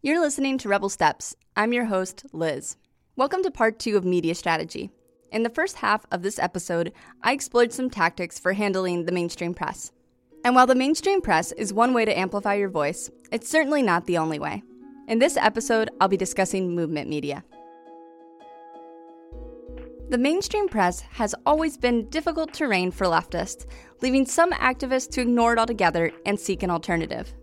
You're listening to Rebel Steps. I'm your host, Liz. Welcome to part two of media strategy. In the first half of this episode, I explored some tactics for handling the mainstream press. And while the mainstream press is one way to amplify your voice, it's certainly not the only way. In this episode, I'll be discussing movement media. The mainstream press has always been difficult terrain for leftists, leaving some activists to ignore it altogether and seek an alternative.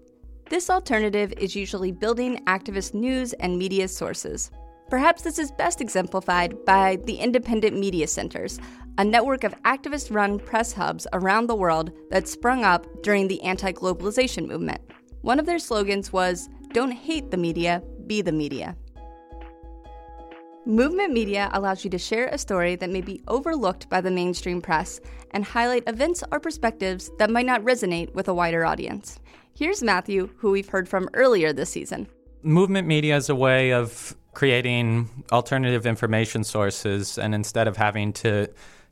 This alternative is usually building activist news and media sources. Perhaps this is best exemplified by the Independent Media Centers, a network of activist run press hubs around the world that sprung up during the anti globalization movement. One of their slogans was Don't hate the media, be the media. Movement media allows you to share a story that may be overlooked by the mainstream press and highlight events or perspectives that might not resonate with a wider audience. Here's Matthew, who we've heard from earlier this season. Movement media is a way of creating alternative information sources, and instead of having to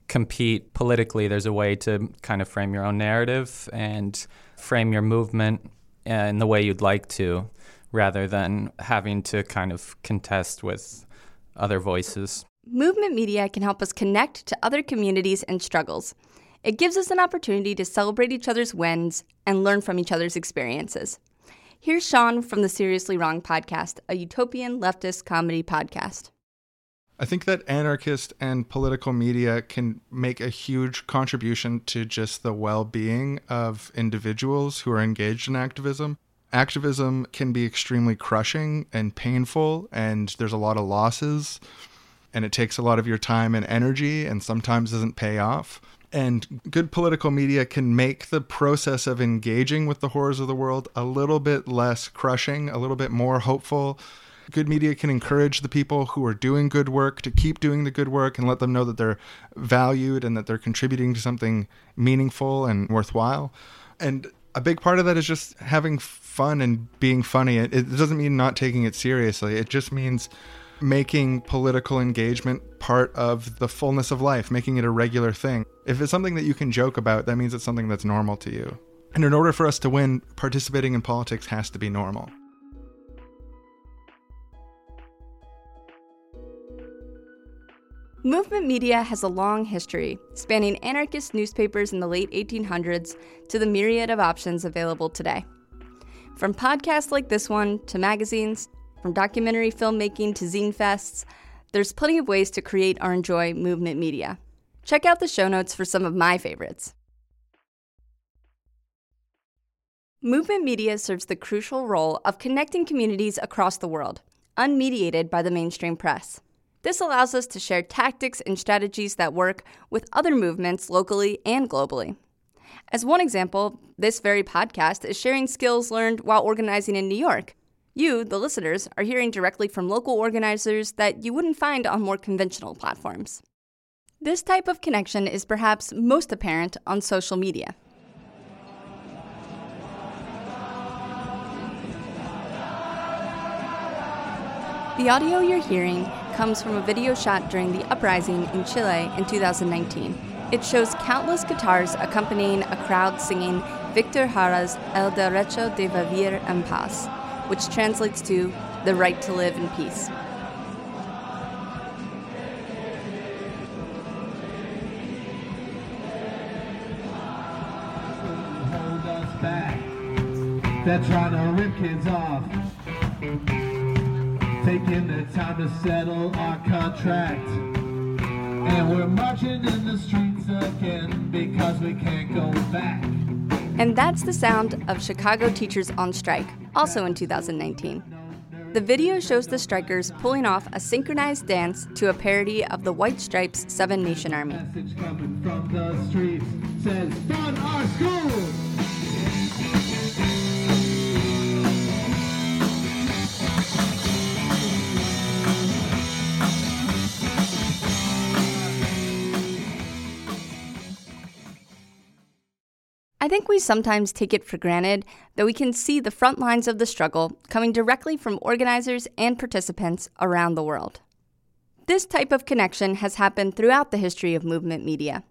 compete politically, there's a way to kind of frame your own narrative and frame your movement uh, in the way you'd like to, rather than having to kind of contest with other voices. Movement media can help us connect to other communities and struggles. It gives us an opportunity to celebrate each other's wins and learn from each other's experiences. Here's Sean from the Seriously Wrong podcast, a utopian leftist comedy podcast. I think that anarchist and political media can make a huge contribution to just the well being of individuals who are engaged in activism. Activism can be extremely crushing and painful, and there's a lot of losses, and it takes a lot of your time and energy, and sometimes doesn't pay off and good political media can make the process of engaging with the horrors of the world a little bit less crushing, a little bit more hopeful. Good media can encourage the people who are doing good work to keep doing the good work and let them know that they're valued and that they're contributing to something meaningful and worthwhile. And a big part of that is just having fun and being funny. It, it doesn't mean not taking it seriously, it just means making political engagement part of the fullness of life, making it a regular thing. If it's something that you can joke about, that means it's something that's normal to you. And in order for us to win, participating in politics has to be normal. Movement media has a long history, spanning anarchist newspapers in the late 1800s to the myriad of options available today. From podcasts like this one to magazines, from documentary filmmaking to zine fests, there's plenty of ways to create or enjoy movement media. Check out the show notes for some of my favorites. Movement media serves the crucial role of connecting communities across the world, unmediated by the mainstream press. This allows us to share tactics and strategies that work with other movements locally and globally. As one example, this very podcast is sharing skills learned while organizing in New York you, the listeners, are hearing directly from local organizers that you wouldn't find on more conventional platforms. This type of connection is perhaps most apparent on social media. The audio you're hearing comes from a video shot during the uprising in Chile in 2019. It shows countless guitars accompanying a crowd singing Victor Jara's El Derecho de Vivir en Paz, which translates to the right to live in peace. They're trying to rip kids off. Taking the time to settle our contract. And we're marching in the streets again because we can't go back. And that's the sound of Chicago teachers on strike, also in 2019. The video shows the strikers pulling off a synchronized dance to a parody of the White Stripes Seven Nation Army. I think we sometimes take it for granted that we can see the front lines of the struggle coming directly from organizers and participants around the world. This type of connection has happened throughout the history of movement media.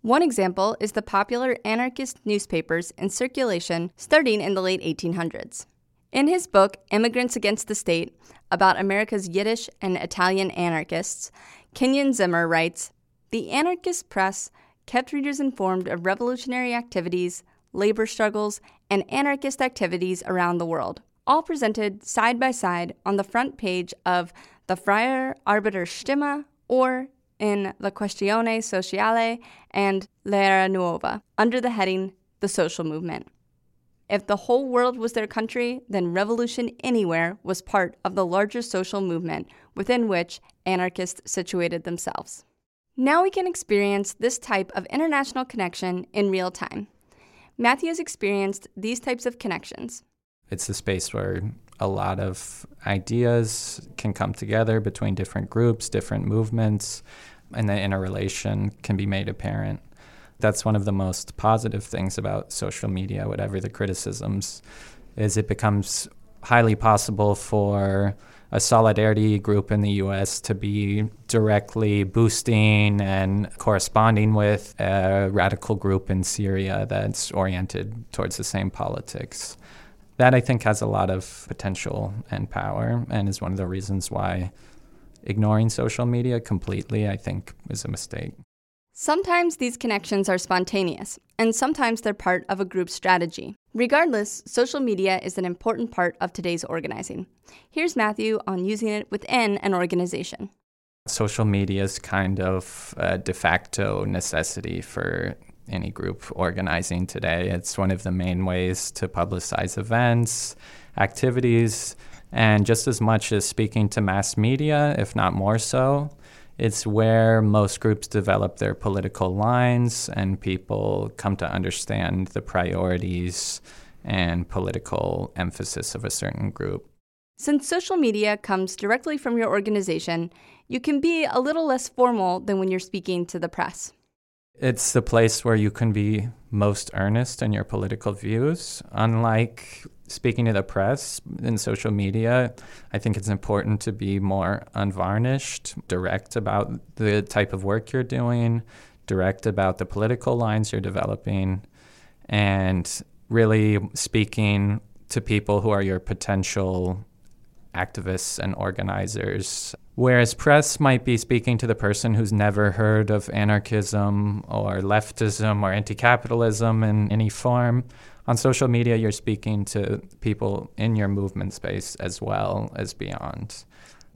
One example is the popular anarchist newspapers in circulation starting in the late 1800s. In his book, Immigrants Against the State, about America's Yiddish and Italian anarchists, Kenyon Zimmer writes The anarchist press kept readers informed of revolutionary activities, labor struggles, and anarchist activities around the world, all presented side by side on the front page of the Freie Arbeiterstimme or in La Questione Sociale and L'Era Nuova under the heading The Social Movement. If the whole world was their country, then revolution anywhere was part of the larger social movement within which anarchists situated themselves. Now we can experience this type of international connection in real time. Matthew has experienced these types of connections. It's a space where a lot of ideas can come together between different groups, different movements, and the interrelation can be made apparent that's one of the most positive things about social media, whatever the criticisms, is it becomes highly possible for a solidarity group in the US to be directly boosting and corresponding with a radical group in Syria that's oriented towards the same politics. That I think has a lot of potential and power and is one of the reasons why ignoring social media completely, I think, is a mistake. Sometimes these connections are spontaneous, and sometimes they're part of a group strategy. Regardless, social media is an important part of today's organizing. Here's Matthew on using it within an organization. Social media is kind of a de facto necessity for any group organizing today. It's one of the main ways to publicize events, activities, and just as much as speaking to mass media, if not more so, it's where most groups develop their political lines and people come to understand the priorities and political emphasis of a certain group. Since social media comes directly from your organization, you can be a little less formal than when you're speaking to the press. It's the place where you can be most earnest in your political views. Unlike speaking to the press in social media, I think it's important to be more unvarnished, direct about the type of work you're doing, direct about the political lines you're developing, and really speaking to people who are your potential activists and organizers. Whereas press might be speaking to the person who's never heard of anarchism or leftism or anti capitalism in any form. On social media, you're speaking to people in your movement space as well as beyond.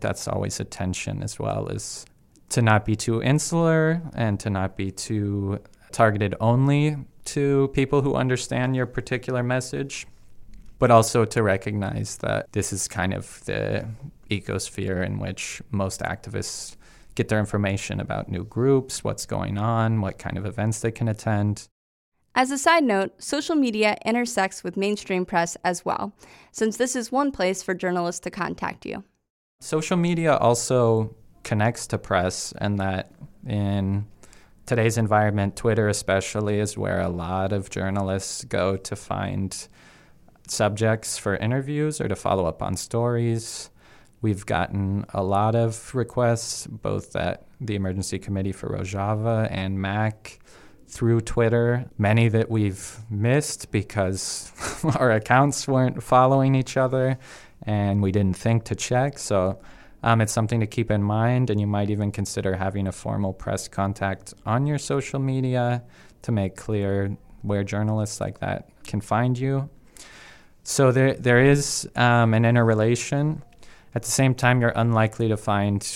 That's always a tension as well as to not be too insular and to not be too targeted only to people who understand your particular message but also to recognize that this is kind of the ecosphere in which most activists get their information about new groups, what's going on, what kind of events they can attend. As a side note, social media intersects with mainstream press as well, since this is one place for journalists to contact you. Social media also connects to press, and that in today's environment, Twitter especially, is where a lot of journalists go to find subjects for interviews or to follow up on stories. We've gotten a lot of requests, both at the Emergency Committee for Rojava and MAC through Twitter, many that we've missed because our accounts weren't following each other and we didn't think to check. So um, it's something to keep in mind, and you might even consider having a formal press contact on your social media to make clear where journalists like that can find you. So there, there is um, an interrelation. At the same time, you're unlikely to find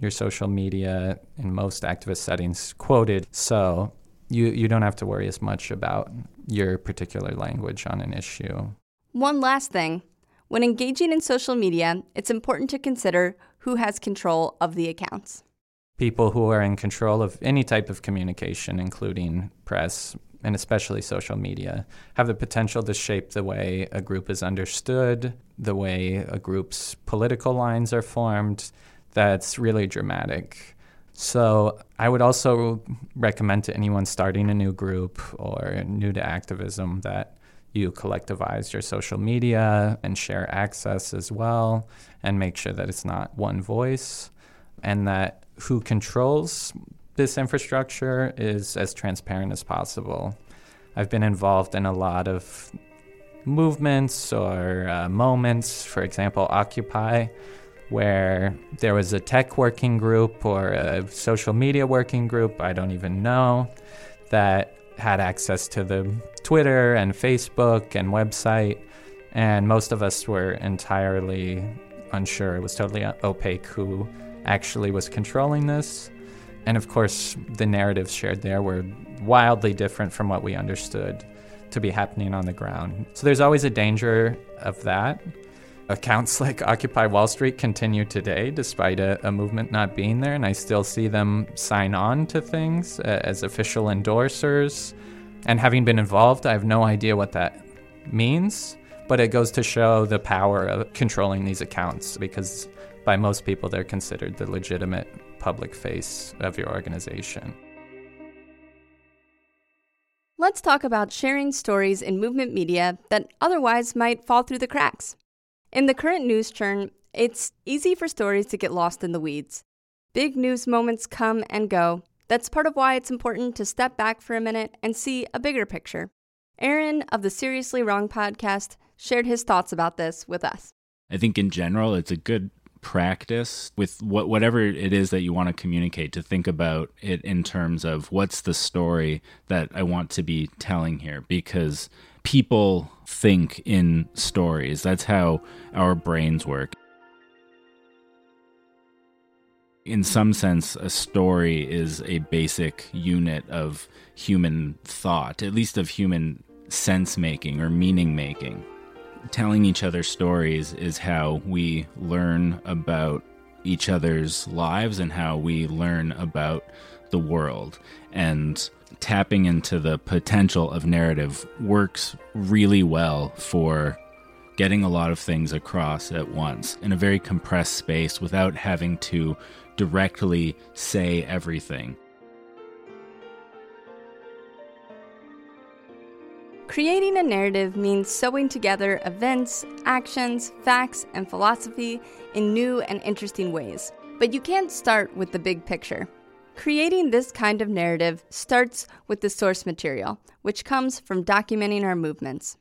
your social media in most activist settings quoted. So you, you don't have to worry as much about your particular language on an issue. One last thing when engaging in social media, it's important to consider who has control of the accounts. People who are in control of any type of communication, including press, and especially social media, have the potential to shape the way a group is understood, the way a group's political lines are formed. That's really dramatic. So, I would also recommend to anyone starting a new group or new to activism that you collectivize your social media and share access as well, and make sure that it's not one voice, and that who controls this infrastructure is as transparent as possible. I've been involved in a lot of movements or uh, moments, for example, Occupy, where there was a tech working group or a social media working group, I don't even know, that had access to the Twitter and Facebook and website. And most of us were entirely unsure. It was totally opaque who actually was controlling this. And of course, the narratives shared there were wildly different from what we understood to be happening on the ground. So there's always a danger of that. Accounts like Occupy Wall Street continue today, despite a, a movement not being there, and I still see them sign on to things uh, as official endorsers. And having been involved, I have no idea what that means, but it goes to show the power of controlling these accounts because by most people they're considered the legitimate public face of your organization. Let's talk about sharing stories in movement media that otherwise might fall through the cracks. In the current news churn, it's easy for stories to get lost in the weeds. Big news moments come and go. That's part of why it's important to step back for a minute and see a bigger picture. Aaron of the Seriously Wrong podcast shared his thoughts about this with us. I think in general, it's a good practice with what whatever it is that you want to communicate to think about it in terms of what's the story that I want to be telling here. Because people think in stories. That's how our brains work. In some sense a story is a basic unit of human thought at least of human sense making or meaning making telling each other stories is how we learn about each other's lives and how we learn about the world. And tapping into the potential of narrative works really well for getting a lot of things across at once in a very compressed space without having to directly say everything. Creating a narrative means sewing together events, actions, facts, and philosophy in new and interesting ways. But you can't start with the big picture. Creating this kind of narrative starts with the source material, which comes from documenting our movements.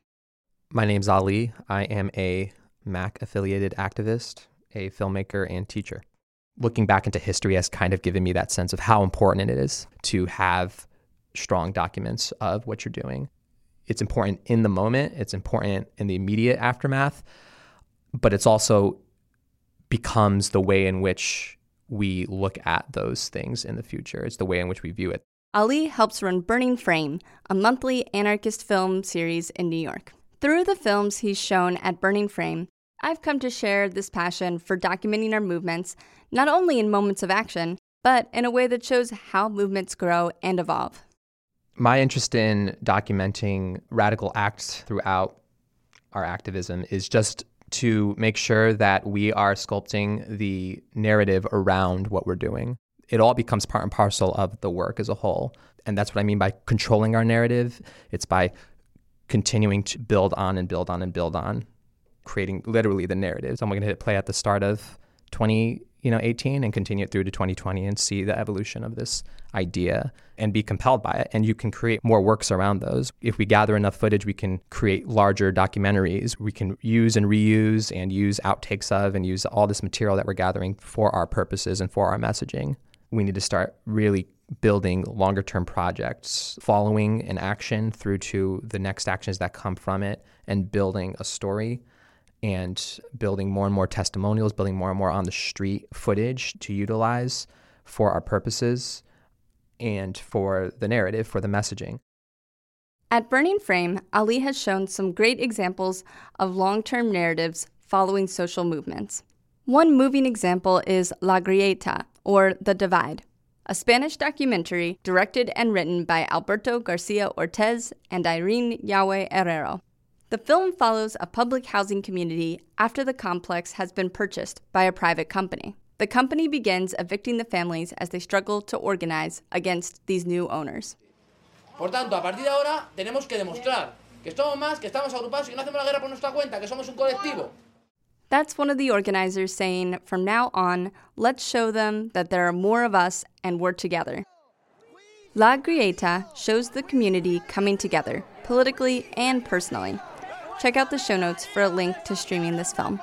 My name's Ali. I am a MAC affiliated activist, a filmmaker, and teacher. Looking back into history has kind of given me that sense of how important it is to have strong documents of what you're doing it's important in the moment, it's important in the immediate aftermath, but it's also becomes the way in which we look at those things in the future. It's the way in which we view it. Ali helps run Burning Frame, a monthly anarchist film series in New York. Through the films he's shown at Burning Frame, I've come to share this passion for documenting our movements, not only in moments of action, but in a way that shows how movements grow and evolve my interest in documenting radical acts throughout our activism is just to make sure that we are sculpting the narrative around what we're doing. It all becomes part and parcel of the work as a whole. And that's what I mean by controlling our narrative. It's by continuing to build on and build on and build on, creating literally the narrative. So I'm going to hit play at the start of 20 you know 18 and continue it through to 2020 and see the evolution of this idea and be compelled by it. And you can create more works around those. If we gather enough footage we can create larger documentaries we can use and reuse and use outtakes of and use all this material that we're gathering for our purposes and for our messaging. We need to start really building longer term projects following an action through to the next actions that come from it and building a story and building more and more testimonials, building more and more on the street footage to utilize for our purposes and for the narrative, for the messaging. At Burning Frame, Ali has shown some great examples of long term narratives following social movements. One moving example is La Grieta, or The Divide, a Spanish documentary directed and written by Alberto Garcia Ortiz and Irene Yagüe Herrero. The film follows a public housing community after the complex has been purchased by a private company. The company begins evicting the families as they struggle to organize against these new owners. Por tanto, a partir de ahora tenemos que demostrar que más, que estamos agrupados y que no hacemos la guerra por nuestra cuenta, que somos un colectivo. That's one of the organizers saying, from now on, let's show them that there are more of us and we're together. La Grieta shows the community coming together, politically and personally. Check out the show notes for a link to streaming this film.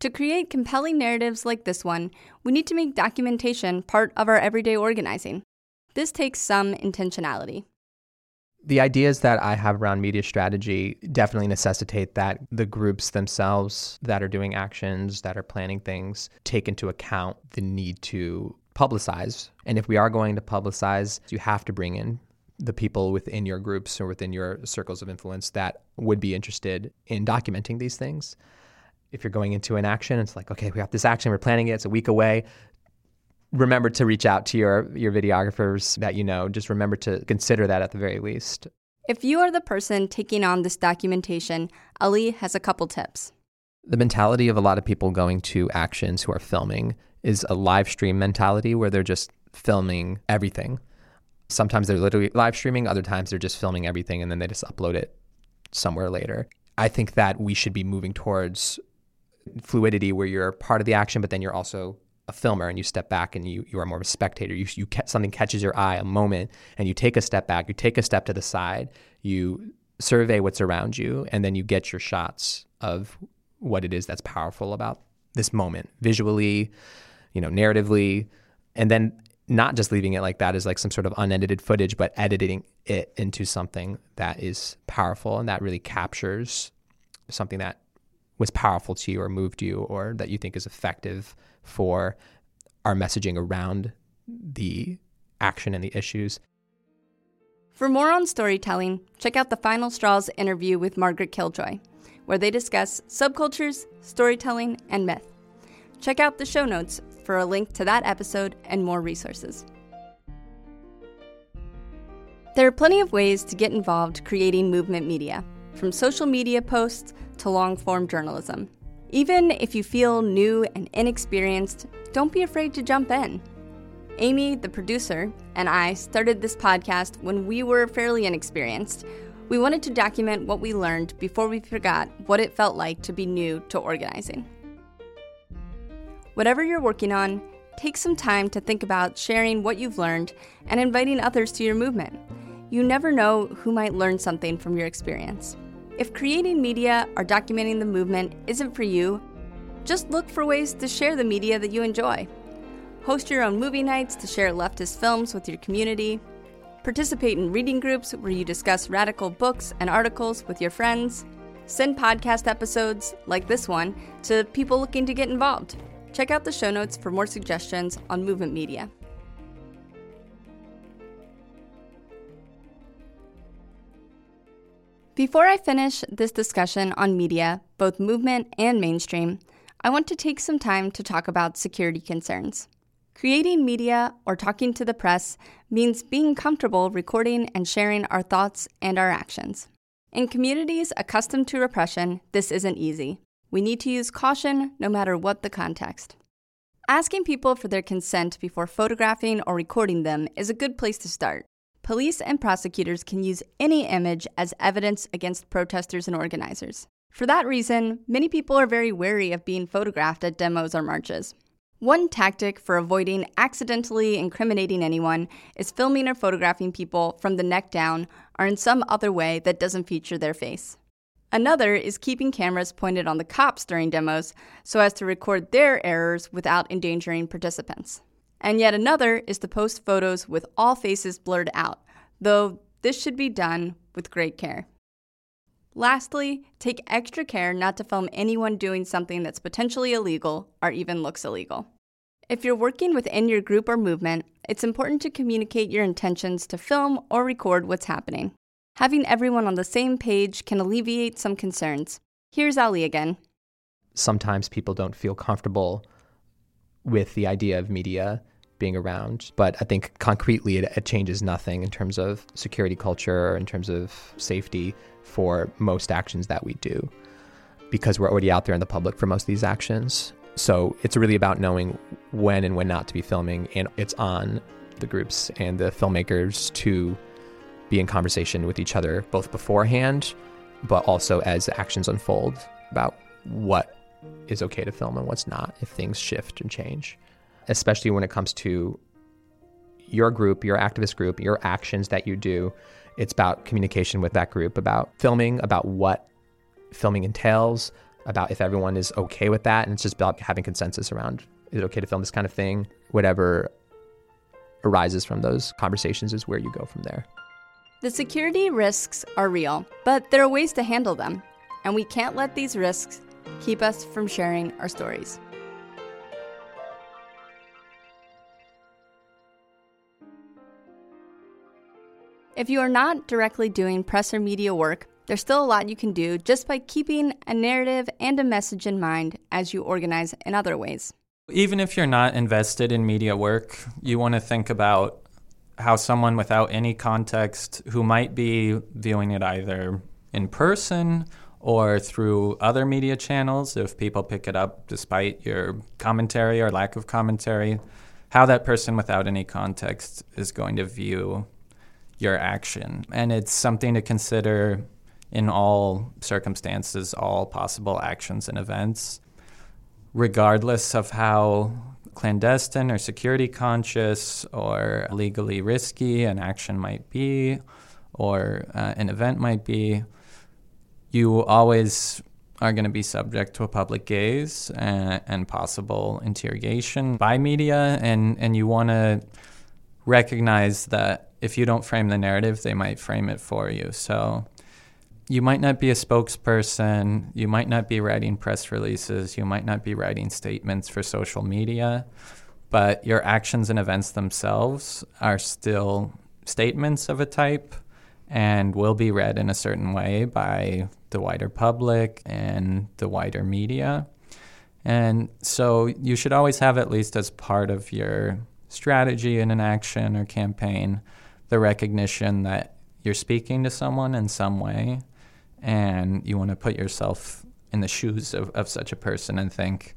To create compelling narratives like this one, we need to make documentation part of our everyday organizing. This takes some intentionality. The ideas that I have around media strategy definitely necessitate that the groups themselves that are doing actions, that are planning things, take into account the need to publicize. And if we are going to publicize, you have to bring in the people within your groups or within your circles of influence that would be interested in documenting these things if you're going into an action, it's like, okay, we have this action, we're planning it, it's a week away. Remember to reach out to your, your videographers that you know. Just remember to consider that at the very least. If you are the person taking on this documentation, Ali has a couple tips. The mentality of a lot of people going to actions who are filming is a live stream mentality where they're just filming everything. Sometimes they're literally live streaming, other times they're just filming everything and then they just upload it somewhere later. I think that we should be moving towards fluidity where you're part of the action, but then you're also a filmer and you step back and you, you are more of a spectator. You, you something catches your eye, a moment, and you take a step back, you take a step to the side, you survey what's around you, and then you get your shots of what it is that's powerful about this moment visually, you know, narratively, and then not just leaving it like that as like some sort of unedited footage, but editing it into something that is powerful and that really captures something that was powerful to you or moved you or that you think is effective for our messaging around the action and the issues. For more on storytelling, check out the Final Straws interview with Margaret Killjoy, where they discuss subcultures, storytelling, and myth. Check out the show notes for a link to that episode and more resources. There are plenty of ways to get involved creating movement media, from social media posts to long form journalism. Even if you feel new and inexperienced, don't be afraid to jump in. Amy, the producer, and I started this podcast when we were fairly inexperienced. We wanted to document what we learned before we forgot what it felt like to be new to organizing. Whatever you're working on, take some time to think about sharing what you've learned and inviting others to your movement. You never know who might learn something from your experience. If creating media or documenting the movement isn't for you, just look for ways to share the media that you enjoy. Host your own movie nights to share leftist films with your community. Participate in reading groups where you discuss radical books and articles with your friends. Send podcast episodes, like this one, to people looking to get involved. Check out the show notes for more suggestions on movement media. Before I finish this discussion on media, both movement and mainstream, I want to take some time to talk about security concerns. Creating media or talking to the press means being comfortable recording and sharing our thoughts and our actions. In communities accustomed to repression, this isn't easy. We need to use caution no matter what the context. Asking people for their consent before photographing or recording them is a good place to start. Police and prosecutors can use any image as evidence against protesters and organizers. For that reason, many people are very wary of being photographed at demos or marches. One tactic for avoiding accidentally incriminating anyone is filming or photographing people from the neck down or in some other way that doesn't feature their face. Another is keeping cameras pointed on the cops during demos so as to record their errors without endangering participants. And yet another is to post photos with all faces blurred out, though this should be done with great care. Lastly, take extra care not to film anyone doing something that's potentially illegal or even looks illegal. If you're working within your group or movement, it's important to communicate your intentions to film or record what's happening. Having everyone on the same page can alleviate some concerns. Here's Ali again. Sometimes people don't feel comfortable with the idea of media being around. But I think concretely, it, it changes nothing in terms of security culture, in terms of safety for most actions that we do, because we're already out there in the public for most of these actions. So it's really about knowing when and when not to be filming, and it's on the groups and the filmmakers to be in conversation with each other both beforehand, but also as actions unfold about what is okay to film and what's not if things shift and change. Especially when it comes to your group, your activist group, your actions that you do. It's about communication with that group, about filming, about what filming entails, about if everyone is okay with that. And it's just about having consensus around is it okay to film this kind of thing? Whatever arises from those conversations is where you go from there. The security risks are real, but there are ways to handle them, and we can't let these risks keep us from sharing our stories. If you are not directly doing press or media work, there's still a lot you can do just by keeping a narrative and a message in mind as you organize in other ways. Even if you're not invested in media work, you want to think about how someone without any context who might be viewing it either in person or through other media channels, if people pick it up despite your commentary or lack of commentary, how that person without any context is going to view your action. And it's something to consider in all circumstances, all possible actions and events, regardless of how clandestine or security conscious or legally risky an action might be or uh, an event might be. You always are going to be subject to a public gaze and, and possible interrogation by media, and, and you want to recognize that if you don't frame the narrative, they might frame it for you. So you might not be a spokesperson, you might not be writing press releases, you might not be writing statements for social media, but your actions and events themselves are still statements of a type and will be read in a certain way by the wider public and the wider media. And so you should always have, at least as part of your strategy in an action or campaign, the recognition that you're speaking to someone in some way and you want to put yourself in the shoes of, of such a person and think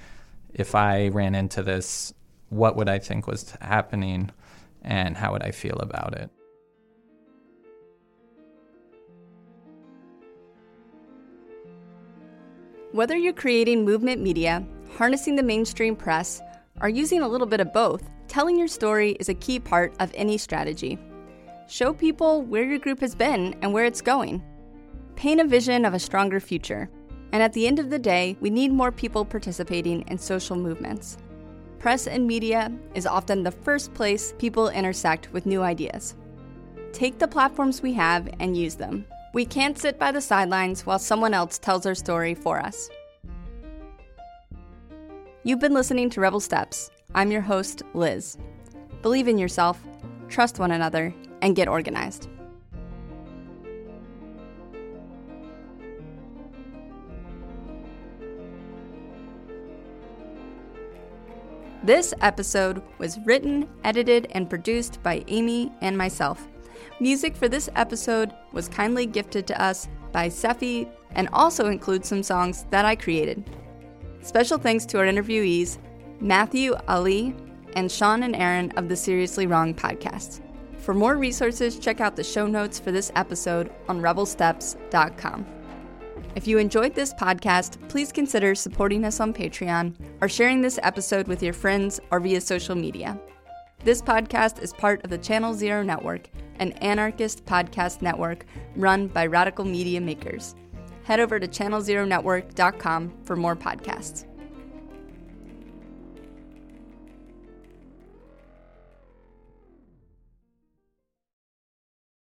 if I ran into this, what would I think was happening and how would I feel about it? Whether you're creating movement media, harnessing the mainstream press, or using a little bit of both, telling your story is a key part of any strategy. Show people where your group has been and where it's going. Paint a vision of a stronger future. And at the end of the day, we need more people participating in social movements. Press and media is often the first place people intersect with new ideas. Take the platforms we have and use them. We can't sit by the sidelines while someone else tells our story for us. You've been listening to Rebel Steps. I'm your host, Liz. Believe in yourself, trust one another, and get organized. This episode was written, edited, and produced by Amy and myself. Music for this episode was kindly gifted to us by Sefi and also includes some songs that I created. Special thanks to our interviewees, Matthew Ali and Sean and Aaron of the Seriously Wrong podcast. For more resources, check out the show notes for this episode on rebelsteps.com. If you enjoyed this podcast, please consider supporting us on Patreon or sharing this episode with your friends or via social media. This podcast is part of the Channel Zero Network, an anarchist podcast network run by radical media makers. Head over to channelzeronetwork.com for more podcasts.